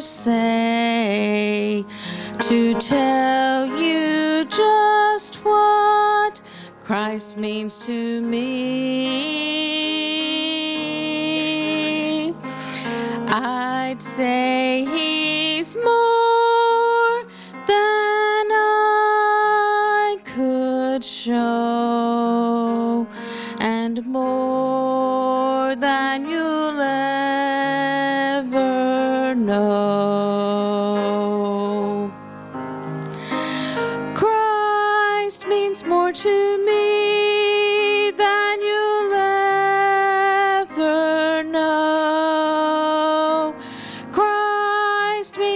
say to tell you just what Christ means to me.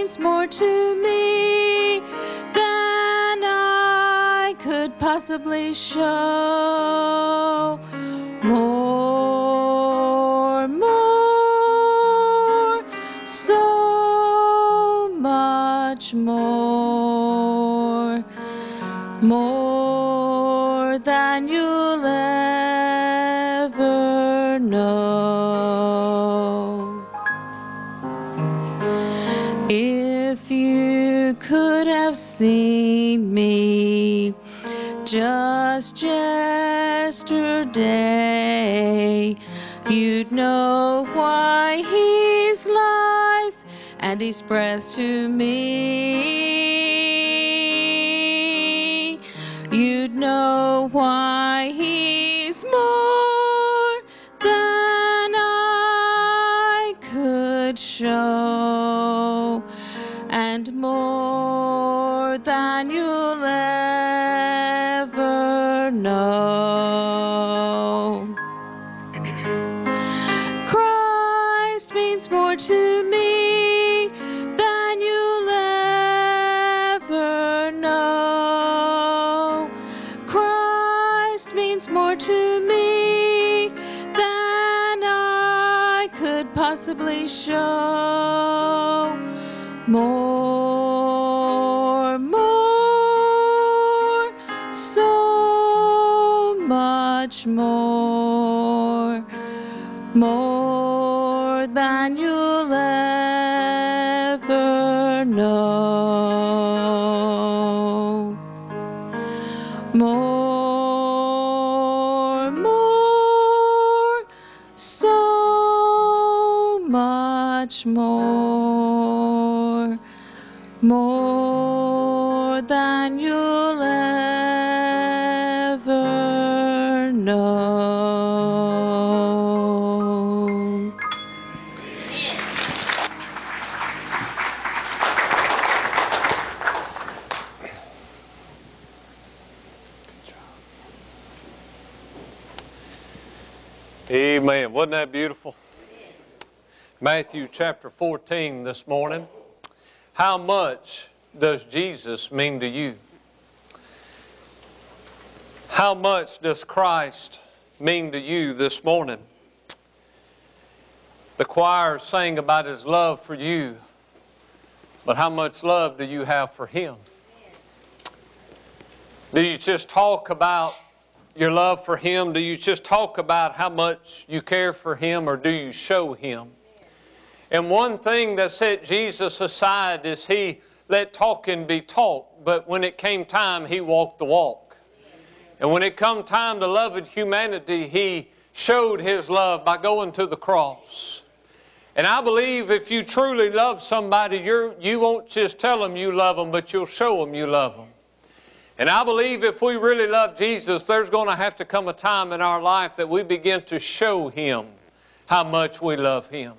Means more to me than I could possibly show. More, more, so much more, just yesterday, you'd know why he's life and he's breath to me. Know. Christ means more to me than you'll ever know. Christ means more to me than I could possibly show. More, much Amen. Wasn't that beautiful? Matthew chapter 14 this morning. How much does Jesus mean to you? How much does Christ mean to you this morning? The choir sang about his love for you, but how much love do you have for him? Do you just talk about your love for Him? Do you just talk about how much you care for Him or do you show Him? And one thing that set Jesus aside is He let talking be talk, but when it came time, He walked the walk. And when it come time to loving humanity, He showed His love by going to the cross. And I believe if you truly love somebody, you're, you won't just tell them you love them, but you'll show them you love them. And I believe if we really love Jesus, there's going to have to come a time in our life that we begin to show Him how much we love Him.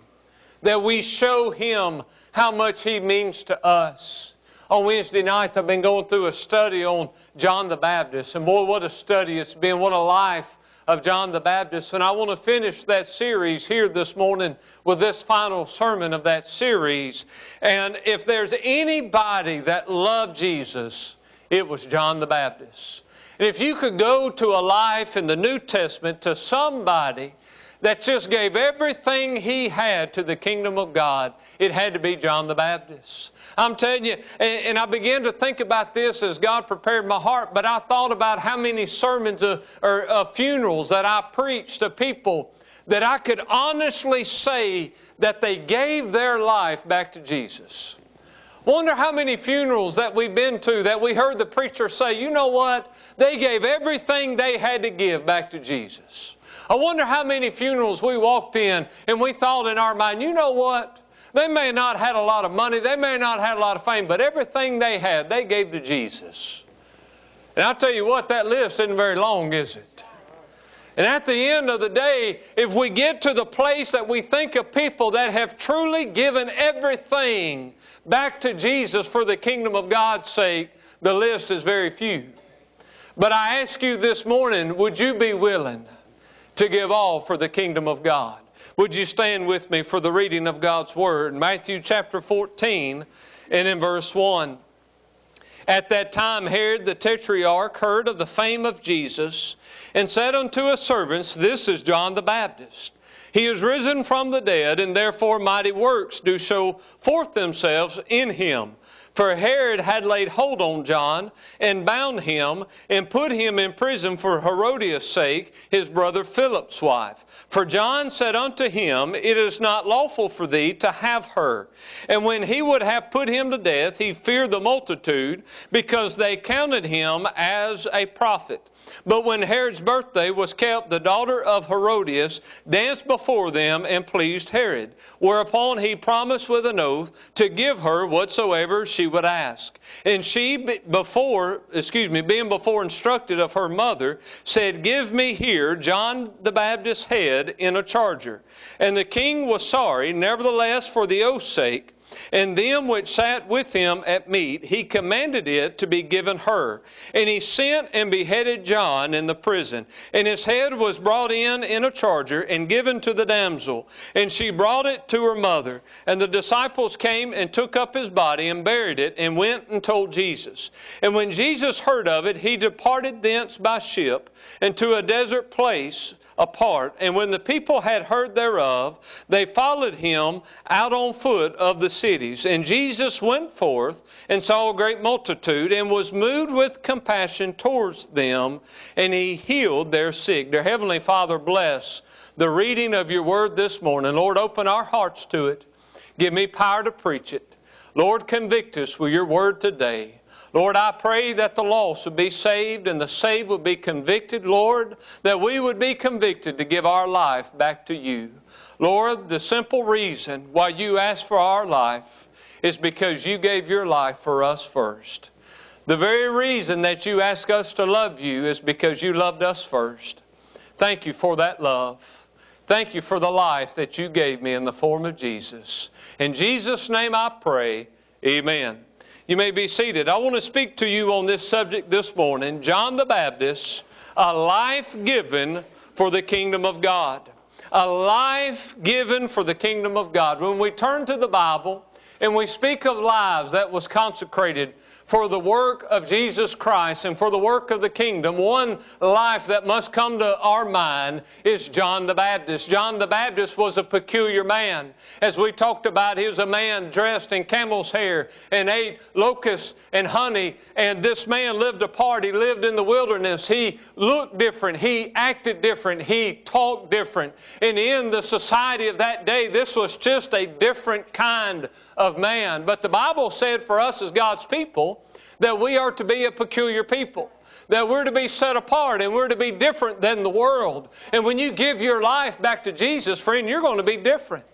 That we show Him how much He means to us. On Wednesday nights, I've been going through a study on John the Baptist. And boy, what a study it's been. What a life of John the Baptist. And I want to finish that series here this morning with this final sermon of that series. And if there's anybody that loved Jesus, it was John the Baptist. And if you could go to a life in the New Testament to somebody that just gave everything he had to the kingdom of God, it had to be John the Baptist. I'm telling you, and, I began to think about this as God prepared my heart, but I thought about how many sermons or funerals that I preached to people that I could honestly say that they gave their life back to Jesus. Wonder how many funerals that we've been to that we heard the preacher say, you know what? They gave everything they had to give back to Jesus. I wonder how many funerals we walked in and we thought in our mind, you know what? They may not had a lot of money, they may not had a lot of fame, but everything they had, they gave to Jesus. And I'll tell you what, that list isn't very long, is it? And at the end of the day, if we get to the place that we think of people that have truly given everything back to Jesus for the kingdom of God's sake, the list is very few. But I ask you this morning, would you be willing to give all for the kingdom of God? Would you stand with me for the reading of God's Word? Matthew chapter 14 and in verse 1. At that time, Herod the Tetrarch heard of the fame of Jesus and said unto his servants, This is John the Baptist. He is risen from the dead, and therefore mighty works do show forth themselves in him. For Herod had laid hold on John and bound him and put him in prison for Herodias' sake, his brother Philip's wife. For John said unto him, It is not lawful for thee to have her. And when he would have put him to death, he feared the multitude, because they counted him as a prophet. But when Herod's birthday was kept, the daughter of Herodias danced before them and pleased Herod. Whereupon he promised with an oath to give her whatsoever she would ask. And she, before, excuse me, being before instructed of her mother, said, Give me here John the Baptist's head in a charger. And the king was sorry, nevertheless, for the oath's sake. And them which sat with him at meat, he commanded it to be given her. And he sent and beheaded John in the prison. And his head was brought in in a charger and given to the damsel. And she brought it to her mother. And the disciples came and took up his body and buried it and went and told Jesus. And when Jesus heard of it, he departed thence by ship and to a desert place apart. And when the people had heard thereof, they followed him out on foot of the cities. And Jesus went forth and saw a great multitude and was moved with compassion towards them, and he healed their sick. Dear Heavenly Father, bless the reading of your word this morning. Lord, open our hearts to it. Give me power to preach it. Lord, convict us with your word today. Lord, I pray that the lost would be saved and the saved would be convicted, Lord, that we would be convicted to give our life back to you. Lord, the simple reason why you asked for our life is because you gave your life for us first. The very reason that you ask us to love you is because you loved us first. Thank you for that love. Thank you for the life that you gave me in the form of Jesus. In Jesus' name I pray, amen. You may be seated. I want to speak to you on this subject this morning John the Baptist, a life given for the kingdom of God. A life given for the kingdom of God. When we turn to the Bible and we speak of lives that was consecrated for the work of Jesus Christ and for the work of the kingdom, one life that must come to our mind is John the Baptist. John the Baptist was a peculiar man. As we talked about, he was a man dressed in camel's hair and ate locusts and honey. And this man lived apart. He lived in the wilderness. He looked different. He acted different. He talked different. And in the society of that day, this was just a different kind of man. But the Bible said for us as God's people, that we are to be a peculiar people. That we're to be set apart and we're to be different than the world. And when you give your life back to Jesus, friend, you're going to be different.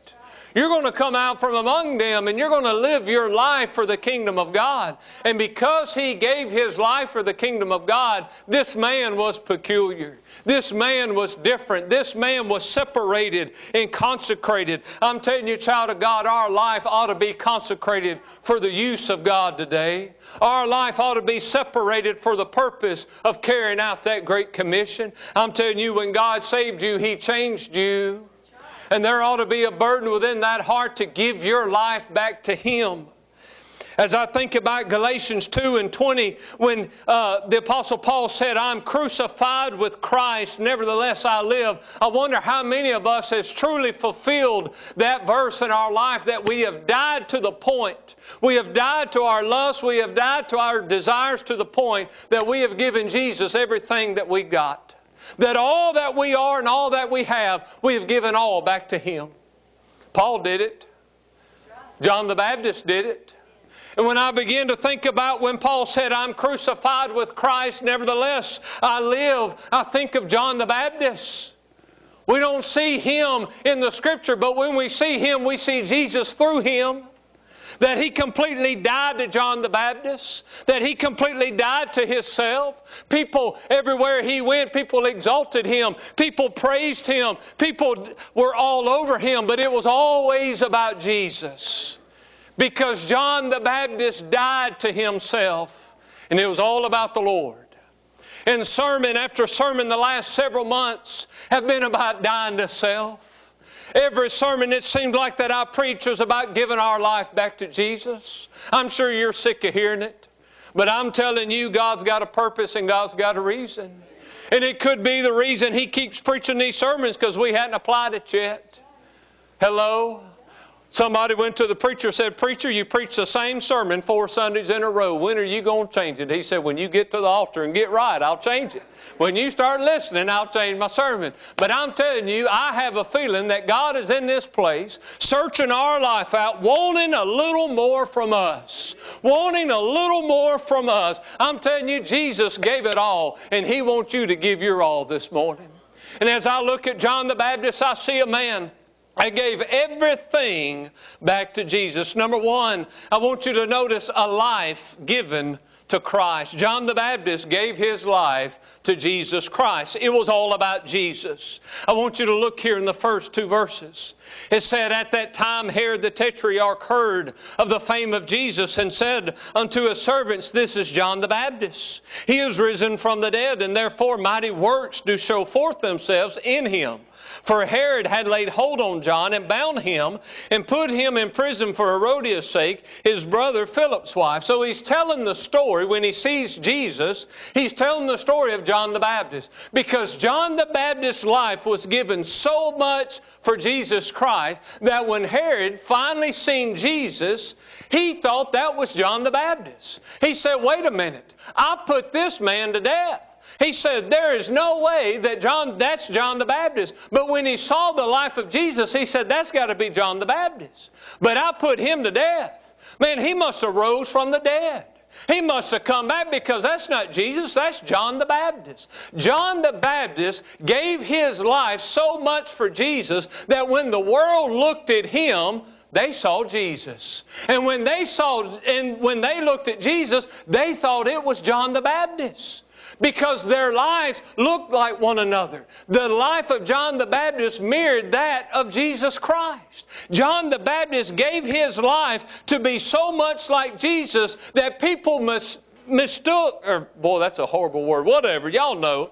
You're going to come out from among them and you're going to live your life for the kingdom of God. And because he gave his life for the kingdom of God, this man was peculiar. This man was different. This man was separated and consecrated. I'm telling you, child of God, our life ought to be consecrated for the use of God today. Our life ought to be separated for the purpose of carrying out that great commission. I'm telling you, when God saved you, He changed you. And there ought to be a burden within that heart to give your life back to Him. As I think about Galatians 2 and 20, when uh, the Apostle Paul said, I'm crucified with Christ, nevertheless I live, I wonder how many of us has truly fulfilled that verse in our life that we have died to the point. We have died to our lusts, we have died to our desires to the point that we have given Jesus everything that we got. That all that we are and all that we have, we have given all back to Him. Paul did it. John the Baptist did it. And when I begin to think about when Paul said, I'm crucified with Christ, nevertheless I live, I think of John the Baptist. We don't see him in the Scripture, but when we see him, we see Jesus through him. That he completely died to John the Baptist, that he completely died to himself. People, everywhere he went, people exalted him, people praised him, people were all over him, but it was always about Jesus. Because John the Baptist died to himself, and it was all about the Lord. And sermon after sermon the last several months have been about dying to self. Every sermon it seems like that I preach is about giving our life back to Jesus. I'm sure you're sick of hearing it. But I'm telling you, God's got a purpose and God's got a reason. And it could be the reason He keeps preaching these sermons because we hadn't applied it yet. Hello? Somebody went to the preacher and said, Preacher, you preach the same sermon four Sundays in a row. When are you going to change it? He said, When you get to the altar and get right, I'll change it. When you start listening, I'll change my sermon. But I'm telling you, I have a feeling that God is in this place, searching our life out, wanting a little more from us. Wanting a little more from us. I'm telling you, Jesus gave it all, and He wants you to give your all this morning. And as I look at John the Baptist, I see a man I gave everything back to Jesus. Number one, I want you to notice a life given to Christ. John the Baptist gave his life to Jesus Christ. It was all about Jesus. I want you to look here in the first two verses. It said, At that time Herod the Tetrarch heard of the fame of Jesus and said unto his servants, This is John the Baptist. He is risen from the dead, and therefore mighty works do show forth themselves in him. For Herod had laid hold on John and bound him and put him in prison for Herodias' sake, his brother Philip's wife. So he's telling the story when he sees Jesus, he's telling the story of John the Baptist. Because John the Baptist's life was given so much for Jesus Christ that when Herod finally seen Jesus, he thought that was John the Baptist. He said, Wait a minute, I put this man to death. He said, There is no way that John, that's John the Baptist. But when he saw the life of Jesus, he said, That's got to be John the Baptist. But I put him to death. Man, he must have rose from the dead. He must have come back because that's not Jesus, that's John the Baptist. John the Baptist gave his life so much for Jesus that when the world looked at him, they saw Jesus. And when they saw and when they looked at Jesus, they thought it was John the Baptist because their lives looked like one another. The life of John the Baptist mirrored that of Jesus Christ. John the Baptist gave his life to be so much like Jesus that people mistook, or boy, that's a horrible word, whatever, y'all know.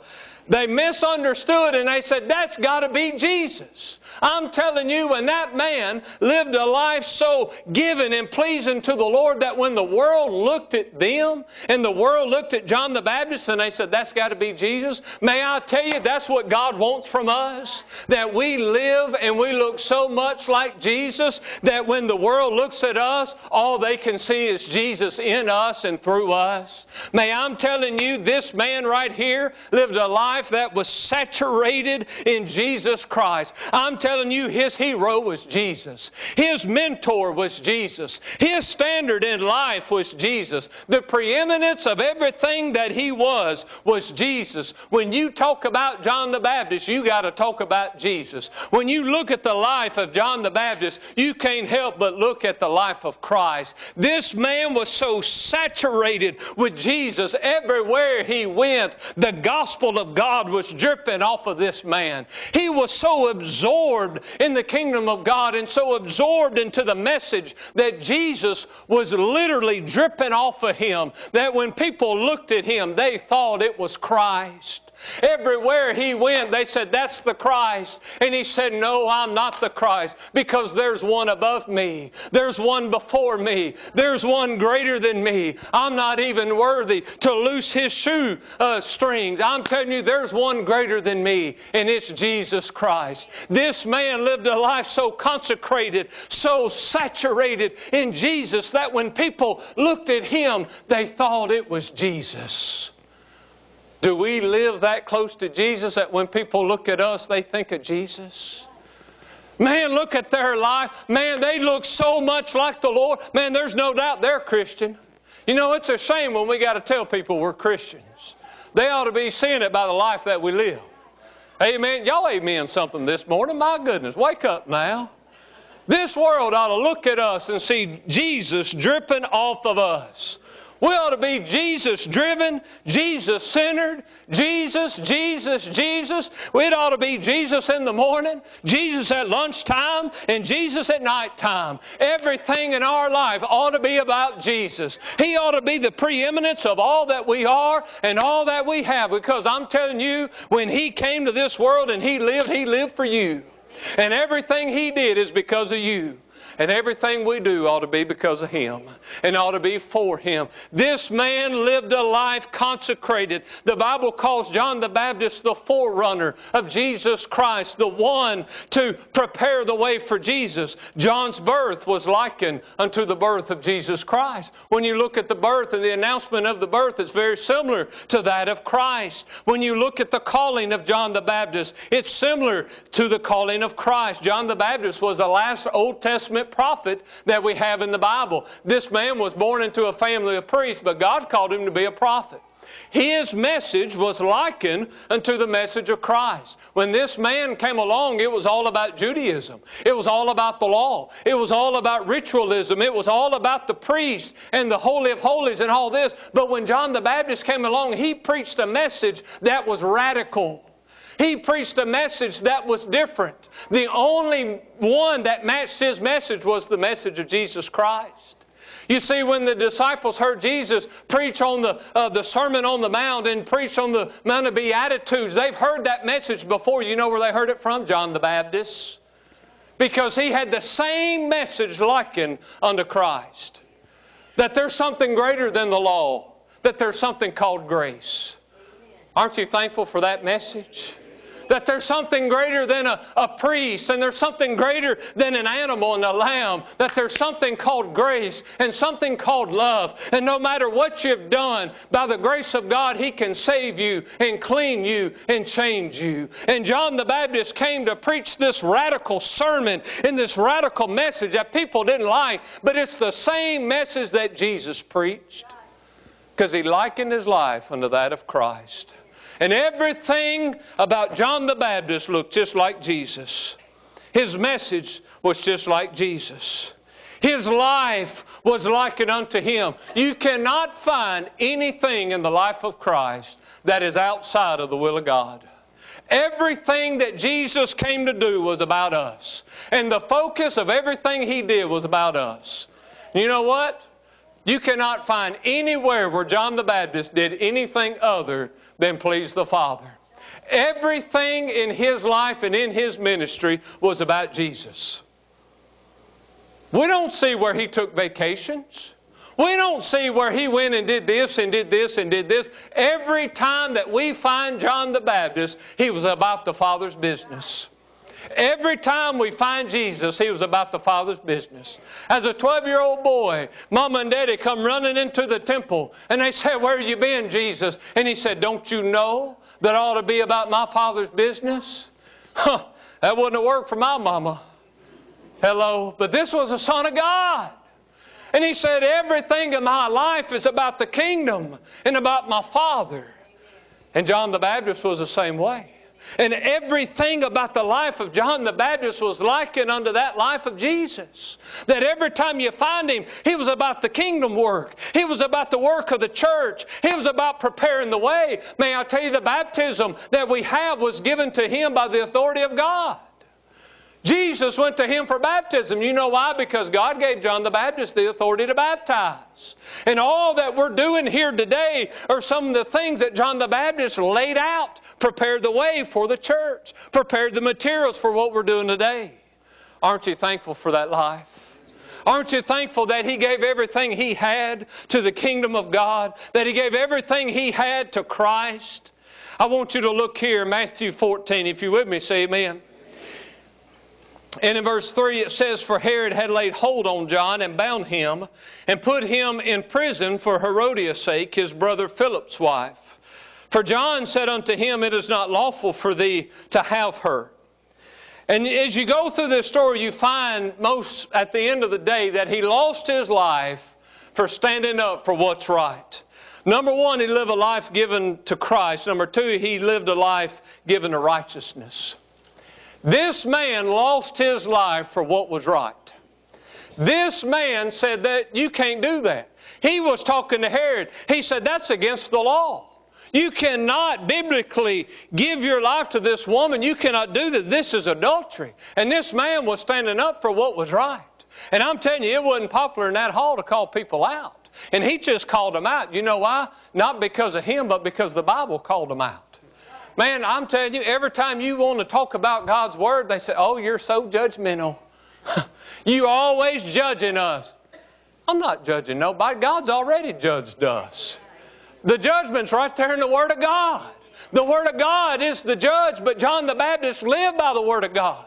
They misunderstood and they said, that's got to be Jesus. I'm telling you, when that man lived a life so given and pleasing to the Lord that when the world looked at them and the world looked at John the Baptist and they said, that's got to be Jesus, may I tell you, that's what God wants from us. That we live and we look so much like Jesus that when the world looks at us, all they can see is Jesus in us and through us. May I'm telling you, this man right here lived a life life that was saturated in Jesus Christ. I'm telling you, his hero was Jesus. His mentor was Jesus. His standard in life was Jesus. The preeminence of everything that he was was Jesus. When you talk about John the Baptist, you got to talk about Jesus. When you look at the life of John the Baptist, you can't help but look at the life of Christ. This man was so saturated with Jesus everywhere he went. The gospel of God was dripping off of this man. He was so absorbed in the kingdom of God and so absorbed into the message that Jesus was literally dripping off of him that when people looked at him, they thought it was Christ. Everywhere he went, they said, That's the Christ. And he said, No, I'm not the Christ because there's one above me. There's one before me. There's one greater than me. I'm not even worthy to loose his shoe uh, strings. I'm telling you, there's one greater than me, and it's Jesus Christ. This man lived a life so consecrated, so saturated in Jesus that when people looked at him, they thought it was Jesus. Do we live that close to Jesus that when people look at us, they think of Jesus? Man, look at their life. Man, they look so much like the Lord. Man, there's no doubt they're Christian. You know, it's a shame when we got to tell people we're Christians. They ought to be seeing it by the life that we live. Amen. Y'all amen something this morning. My goodness, wake up now. This world ought to look at us and see Jesus dripping off of us. We ought to be Jesus driven, Jesus centered, Jesus, Jesus, Jesus. It ought to be Jesus in the morning, Jesus at lunchtime, and Jesus at nighttime. Everything in our life ought to be about Jesus. He ought to be the preeminence of all that we are and all that we have because I'm telling you, when He came to this world and He lived, He lived for you. And everything He did is because of you. And everything we do ought to be because of Him and ought to be for Him. This man lived a life consecrated. The Bible calls John the Baptist the forerunner of Jesus Christ, the one to prepare the way for Jesus. John's birth was likened unto the birth of Jesus Christ. When you look at the birth and the announcement of the birth, it's very similar to that of Christ. When you look at the calling of John the Baptist, it's similar to the calling of Christ. John the Baptist was the last Old Testament prophet that we have in the Bible. This man was born into a family of priests, but God called him to be a prophet. His message was likened unto the message of Christ. When this man came along, it was all about Judaism. It was all about the law. It was all about ritualism. It was all about the priest and the Holy of Holies and all this. But when John the Baptist came along, he preached a message that was radical. He preached a message that was different. The only one that matched his message was the message of Jesus Christ. You see, when the disciples heard Jesus preach on the, uh, the Sermon on the Mount and preach on the Mount of Beatitudes, they've heard that message before. You know where they heard it from? John the Baptist. Because he had the same message likened unto Christ. That there's something greater than the law. That there's something called grace. Aren't you thankful for that message? That there's something greater than a, a priest and there's something greater than an animal and a lamb, that there's something called grace and something called love. And no matter what you've done, by the grace of God, He can save you and clean you and change you. And John the Baptist came to preach this radical sermon and this radical message that people didn't like, but it's the same message that Jesus preached because he likened his life unto that of Christ. And everything about John the Baptist looked just like Jesus. His message was just like Jesus. His life was likened unto him. You cannot find anything in the life of Christ that is outside of the will of God. Everything that Jesus came to do was about us. And the focus of everything he did was about us. You know what? You cannot find anywhere where John the Baptist did anything other than please the Father. Everything in his life and in his ministry was about Jesus. We don't see where he took vacations. We don't see where he went and did this and did this and did this. Every time that we find John the Baptist, he was about the Father's business. Every time we find Jesus, he was about the Father's business. As a 12 year old boy, Mama and Daddy come running into the temple and they said, Where have you been, Jesus? And he said, Don't you know that ought to be about my Father's business? Huh, that wouldn't have worked for my mama. Hello. But this was a Son of God. And he said, Everything in my life is about the kingdom and about my Father. And John the Baptist was the same way. And everything about the life of John the Baptist was likened unto that life of Jesus. That every time you find him, he was about the kingdom work. He was about the work of the church. He was about preparing the way. May I tell you, the baptism that we have was given to him by the authority of God. Jesus went to him for baptism. You know why? Because God gave John the Baptist the authority to baptize. And all that we're doing here today are some of the things that John the Baptist laid out, prepared the way for the church, prepared the materials for what we're doing today. Aren't you thankful for that life? Aren't you thankful that He gave everything He had to the kingdom of God? That He gave everything He had to Christ? I want you to look here, Matthew 14. If you're with me, say amen. And in verse 3 it says, For Herod had laid hold on John and bound him and put him in prison for Herodias' sake, his brother Philip's wife. For John said unto him, It is not lawful for thee to have her. And as you go through this story, you find most at the end of the day that he lost his life for standing up for what's right. Number one, he lived a life given to Christ. Number two, he lived a life given to righteousness. This man lost his life for what was right. This man said that you can't do that. He was talking to Herod. He said that's against the law. You cannot biblically give your life to this woman. You cannot do that. This is adultery. And this man was standing up for what was right. And I'm telling you, it wasn't popular in that hall to call people out. And he just called them out. You know why? Not because of him, but because the Bible called them out. Man, I'm telling you, every time you want to talk about God's Word, they say, Oh, you're so judgmental. You're always judging us. I'm not judging nobody. God's already judged us. The judgment's right there in the Word of God. The Word of God is the judge, but John the Baptist lived by the Word of God.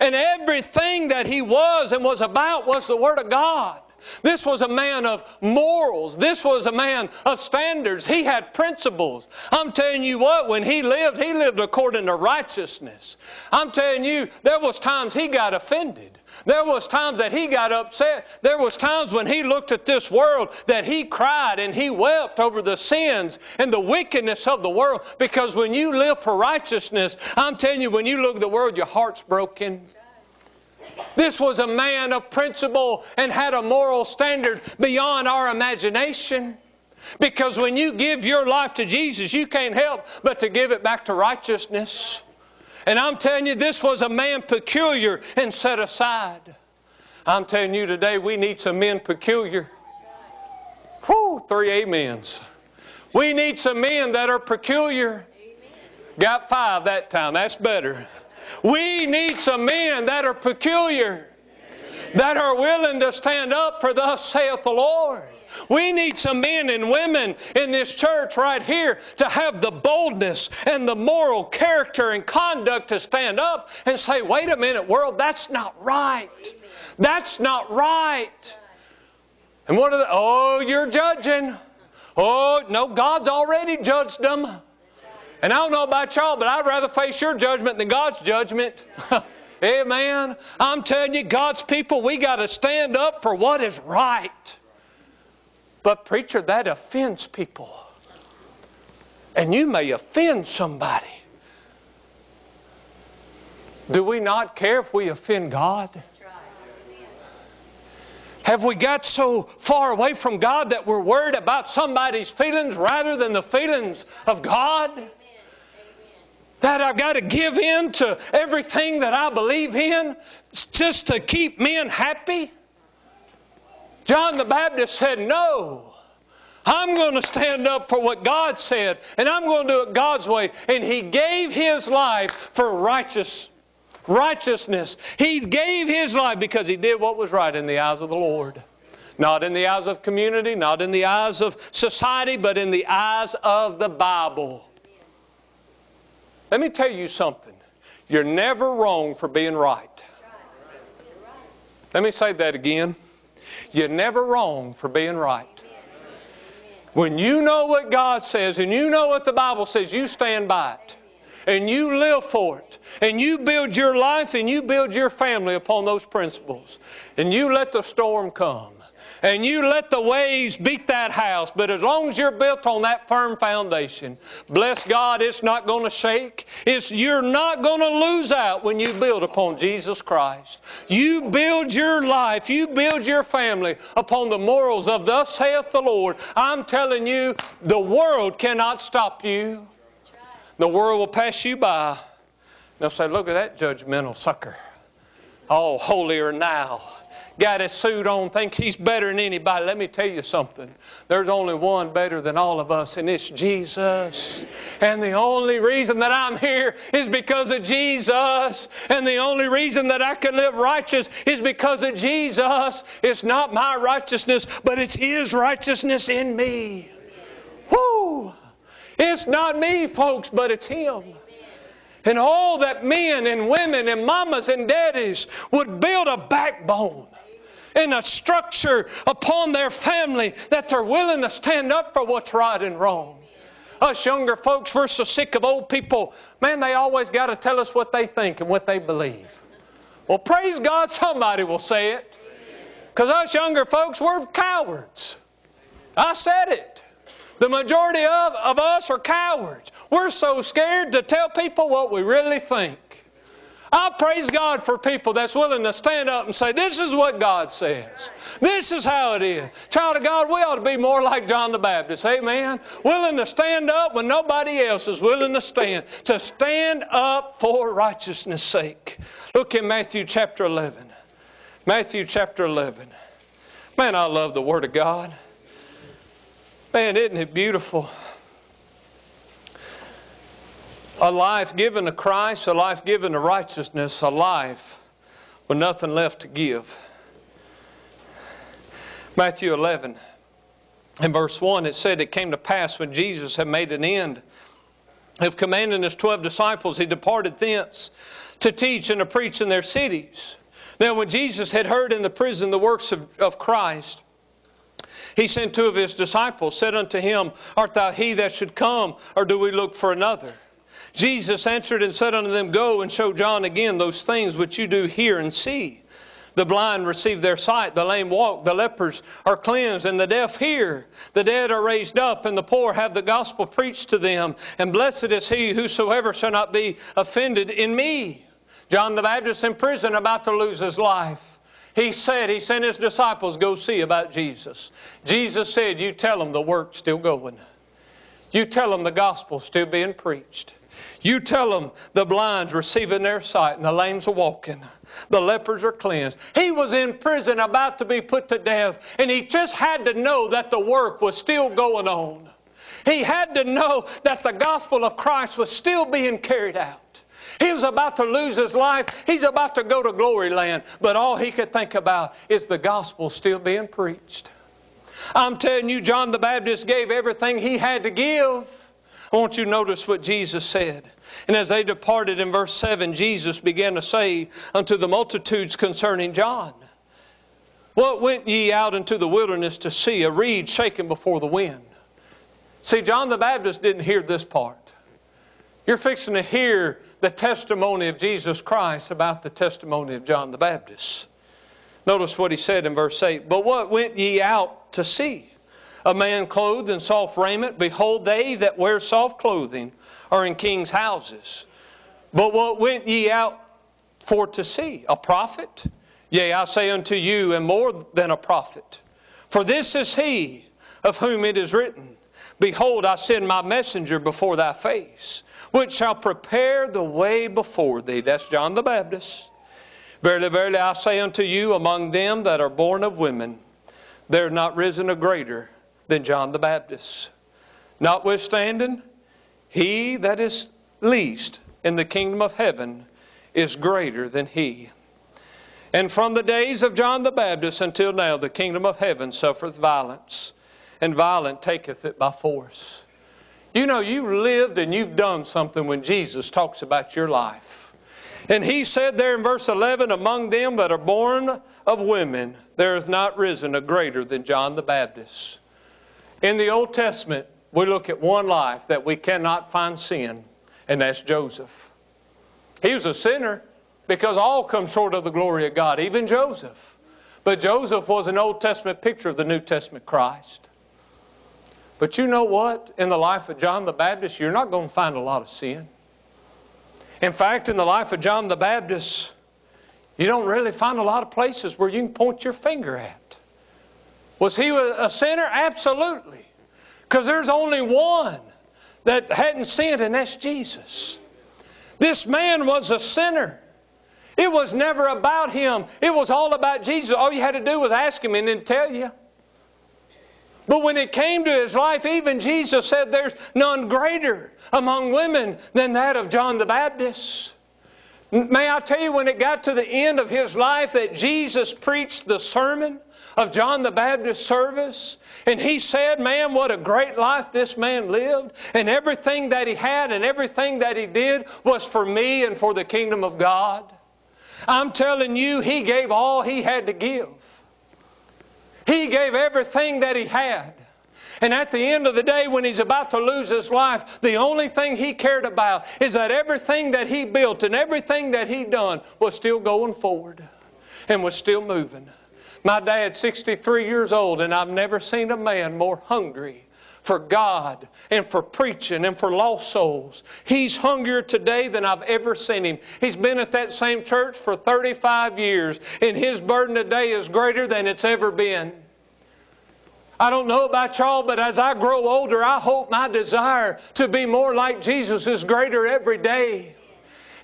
And everything that he was and was about was the Word of God. This was a man of morals. This was a man of standards. He had principles. I'm telling you what, when he lived, he lived according to righteousness. I'm telling you, there was times he got offended. There was times that he got upset. There was times when he looked at this world that he cried and he wept over the sins and the wickedness of the world. Because when you live for righteousness, I'm telling you, when you look at the world, your heart's broken. This was a man of principle and had a moral standard beyond our imagination. Because when you give your life to Jesus, you can't help but to give it back to righteousness. And I'm telling you, this was a man peculiar and set aside. I'm telling you today, we need some men peculiar. Whew, three amens. We need some men that are peculiar. Got five that time. That's better. We need some men that are peculiar, that are willing to stand up for thus saith the Lord. We need some men and women in this church right here to have the boldness and the moral character and conduct to stand up and say, wait a minute, world, that's not right. That's not right. And what are the, oh, you're judging. Oh, no, God's already judged them. And I don't know about y'all, but I'd rather face your judgment than God's judgment. Amen. I'm telling you, God's people, we got to stand up for what is right. But, preacher, that offends people. And you may offend somebody. Do we not care if we offend God? Have we got so far away from God that we're worried about somebody's feelings rather than the feelings of God? That I've got to give in to everything that I believe in just to keep men happy? John the Baptist said, No. I'm going to stand up for what God said, and I'm going to do it God's way. And he gave his life for righteous, righteousness. He gave his life because he did what was right in the eyes of the Lord. Not in the eyes of community, not in the eyes of society, but in the eyes of the Bible. Let me tell you something. You're never wrong for being right. Let me say that again. You're never wrong for being right. When you know what God says and you know what the Bible says, you stand by it. And you live for it. And you build your life and you build your family upon those principles. And you let the storm come and you let the waves beat that house, but as long as you're built on that firm foundation, bless God, it's not going to shake. It's, you're not going to lose out when you build upon Jesus Christ. You build your life, you build your family upon the morals of thus saith the Lord. I'm telling you, the world cannot stop you. The world will pass you by. They'll say, look at that judgmental sucker. Oh, holier now. Got his suit on, thinks he's better than anybody. Let me tell you something. There's only one better than all of us, and it's Jesus. And the only reason that I'm here is because of Jesus. And the only reason that I can live righteous is because of Jesus. It's not my righteousness, but it's His righteousness in me. Whoo! It's not me, folks, but it's Him. And all that men and women and mamas and daddies would build a backbone and a structure upon their family that they're willing to stand up for what's right and wrong. Us younger folks, we're so sick of old people. Man, they always got to tell us what they think and what they believe. Well, praise God, somebody will say it. Because us younger folks, we're cowards. I said it. The majority of, of us are cowards. We're so scared to tell people what we really think. I praise God for people that's willing to stand up and say, This is what God says. This is how it is. Child of God, we ought to be more like John the Baptist. Amen. Willing to stand up when nobody else is willing to stand. To stand up for righteousness' sake. Look in Matthew chapter 11. Matthew chapter 11. Man, I love the Word of God. Man, isn't it beautiful? A life given to Christ, a life given to righteousness, a life with nothing left to give. Matthew 11 in verse 1 it said, It came to pass when Jesus had made an end of commanding his twelve disciples, he departed thence to teach and to preach in their cities. Now, when Jesus had heard in the prison the works of, of Christ, he sent two of his disciples, said unto him, Art thou he that should come, or do we look for another? Jesus answered and said unto them, Go and show John again those things which you do hear and see. The blind receive their sight, the lame walk, the lepers are cleansed, and the deaf hear. The dead are raised up, and the poor have the gospel preached to them. And blessed is he whosoever shall not be offended in me. John the Baptist in prison about to lose his life. He said, he sent his disciples, go see about Jesus. Jesus said, you tell them the work's still going. You tell them the gospel's still being preached. You tell them the blind's receiving their sight and the lames are walking. The lepers are cleansed. He was in prison about to be put to death, and he just had to know that the work was still going on. He had to know that the gospel of Christ was still being carried out. He was about to lose his life. He's about to go to glory land. But all he could think about is the gospel still being preached. I'm telling you, John the Baptist gave everything he had to give. I want you to notice what Jesus said. And as they departed in verse 7, Jesus began to say unto the multitudes concerning John, What went ye out into the wilderness to see? A reed shaken before the wind. See, John the Baptist didn't hear this part. You're fixing to hear the testimony of Jesus Christ about the testimony of John the Baptist. Notice what he said in verse 8 But what went ye out to see? A man clothed in soft raiment, behold, they that wear soft clothing are in kings' houses. But what went ye out for to see? A prophet? Yea, I say unto you, and more than a prophet. For this is he of whom it is written, Behold, I send my messenger before thy face, which shall prepare the way before thee. That's John the Baptist. Verily, verily, I say unto you, among them that are born of women, there is not risen a greater than John the Baptist. Notwithstanding, he that is least in the kingdom of heaven is greater than he. And from the days of John the Baptist until now, the kingdom of heaven suffereth violence, and violent taketh it by force. You know, you lived and you've done something when Jesus talks about your life. And he said there in verse 11, Among them that are born of women, there is not risen a greater than John the Baptist. In the Old Testament, we look at one life that we cannot find sin, and that's Joseph. He was a sinner because all come short of the glory of God, even Joseph. But Joseph was an Old Testament picture of the New Testament Christ. But you know what? In the life of John the Baptist, you're not going to find a lot of sin. In fact, in the life of John the Baptist, you don't really find a lot of places where you can point your finger at. Was he a sinner? Absolutely. Because there's only one that hadn't sinned, and that's Jesus. This man was a sinner. It was never about him. It was all about Jesus. All you had to do was ask him and then tell you. But when it came to his life, even Jesus said there's none greater among women than that of John the Baptist. May I tell you, when it got to the end of his life, that Jesus preached the sermon of John the Baptist service, and he said, Man, what a great life this man lived, and everything that he had and everything that he did was for me and for the kingdom of God. I'm telling you, he gave all he had to give. He gave everything that he had. And at the end of the day, when he's about to lose his life, the only thing he cared about is that everything that he built and everything that he done was still going forward and was still moving. My dad's 63 years old, and I've never seen a man more hungry for God and for preaching and for lost souls. He's hungrier today than I've ever seen him. He's been at that same church for 35 years, and his burden today is greater than it's ever been. I don't know about y'all, but as I grow older, I hope my desire to be more like Jesus is greater every day.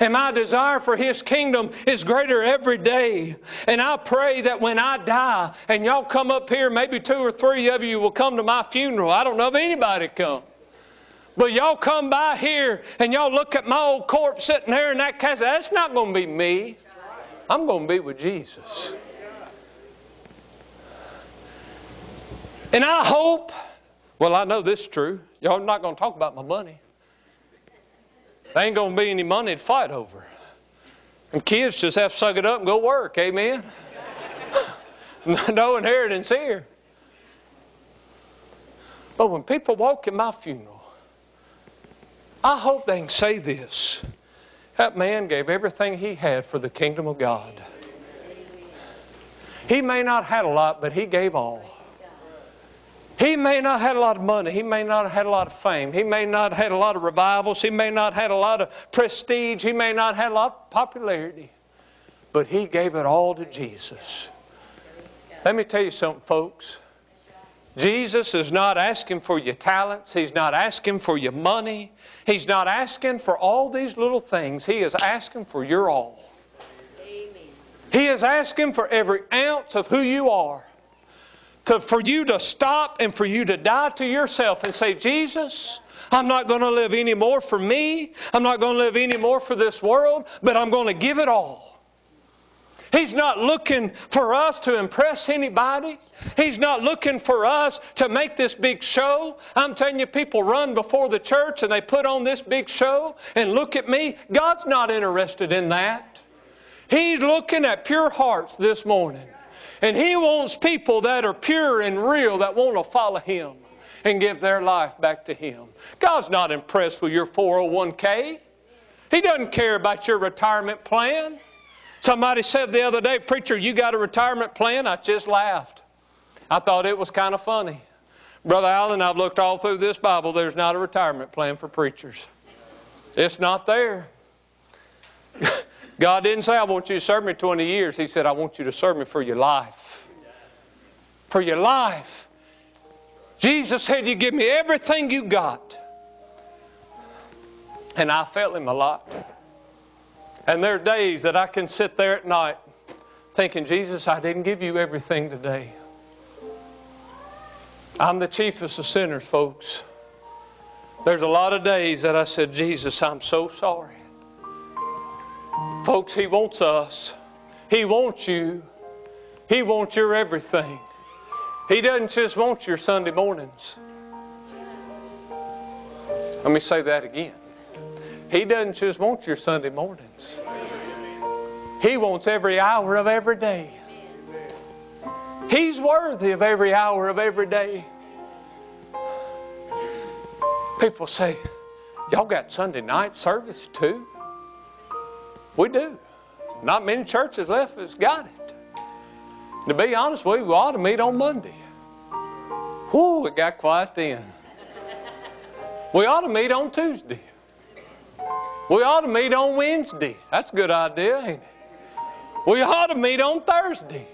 And my desire for His kingdom is greater every day. And I pray that when I die and y'all come up here, maybe two or three of you will come to my funeral. I don't know if anybody come. But y'all come by here and y'all look at my old corpse sitting there in that casket. That's not going to be me. I'm going to be with Jesus. And I hope, well, I know this is true. Y'all are not going to talk about my money. There ain't going to be any money to fight over. And kids just have to suck it up and go work. Amen? no inheritance here. But when people walk in my funeral, I hope they can say this. That man gave everything he had for the kingdom of God. He may not have had a lot, but he gave all. He may not have had a lot of money. He may not have had a lot of fame. He may not have had a lot of revivals. He may not have had a lot of prestige. He may not have had a lot of popularity. But he gave it all to Jesus. Let me tell you something, folks. Jesus is not asking for your talents. He's not asking for your money. He's not asking for all these little things. He is asking for your all. Amen. He is asking for every ounce of who you are to, for you to stop and for you to die to yourself and say, Jesus, I'm not going to live any more for me. I'm not going to live any more for this world, but I'm going to give it all. He's not looking for us to impress anybody. He's not looking for us to make this big show. I'm telling you, people run before the church and they put on this big show and look at me. God's not interested in that. He's looking at pure hearts this morning. And He wants people that are pure and real that want to follow Him and give their life back to Him. God's not impressed with your 401k. He doesn't care about your retirement plan. Somebody said the other day, Preacher, you got a retirement plan? I just laughed. I thought it was kind of funny. Brother Allen, I've looked all through this Bible. There's not a retirement plan for preachers. It's not there. God didn't say, I want you to serve me 20 years. He said, I want you to serve me for your life. For your life. Jesus said, You give me everything you got. And I felt Him a lot. And there are days that I can sit there at night thinking, Jesus, I didn't give you everything today. I'm the chiefest of sinners, folks. There's a lot of days that I said, Jesus, I'm so sorry. Folks, He wants us. He wants you. He wants your everything. He doesn't just want your Sunday mornings. Let me say that again. He doesn't just want your Sunday mornings. He wants every hour of every day. He's worthy of every hour of every day. People say, Y'all got Sunday night service too? We do. Not many churches left that's got it. To be honest we ought to meet on Monday. Whew, it got quiet then. We ought to meet on Tuesday. We ought to meet on Wednesday. That's a good idea, ain't it? We ought to meet on Thursday.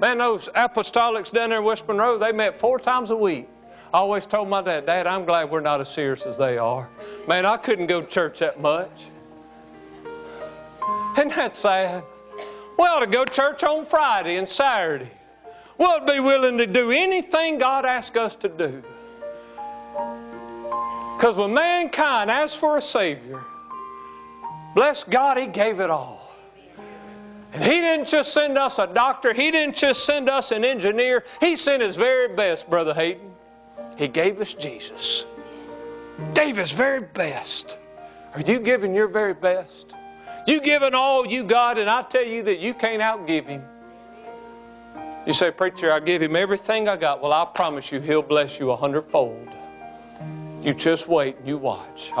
Man, those apostolics down there in West Monroe, they met four times a week. I always told my dad, Dad, I'm glad we're not as serious as they are. Man, I couldn't go to church that much. Isn't that sad? We ought to go to church on Friday and Saturday. We ought to be willing to do anything God asks us to do. Because when mankind asked for a Savior, bless God, He gave it all. And He didn't just send us a doctor, He didn't just send us an engineer, He sent His very best, Brother Hayden. He gave us Jesus. Gave His very best. Are you giving your very best? You giving all you got, and I tell you that you can't outgive Him. You say, Preacher, I give Him everything I got. Well, I promise you, He'll bless you a hundredfold. You just wait and you watch.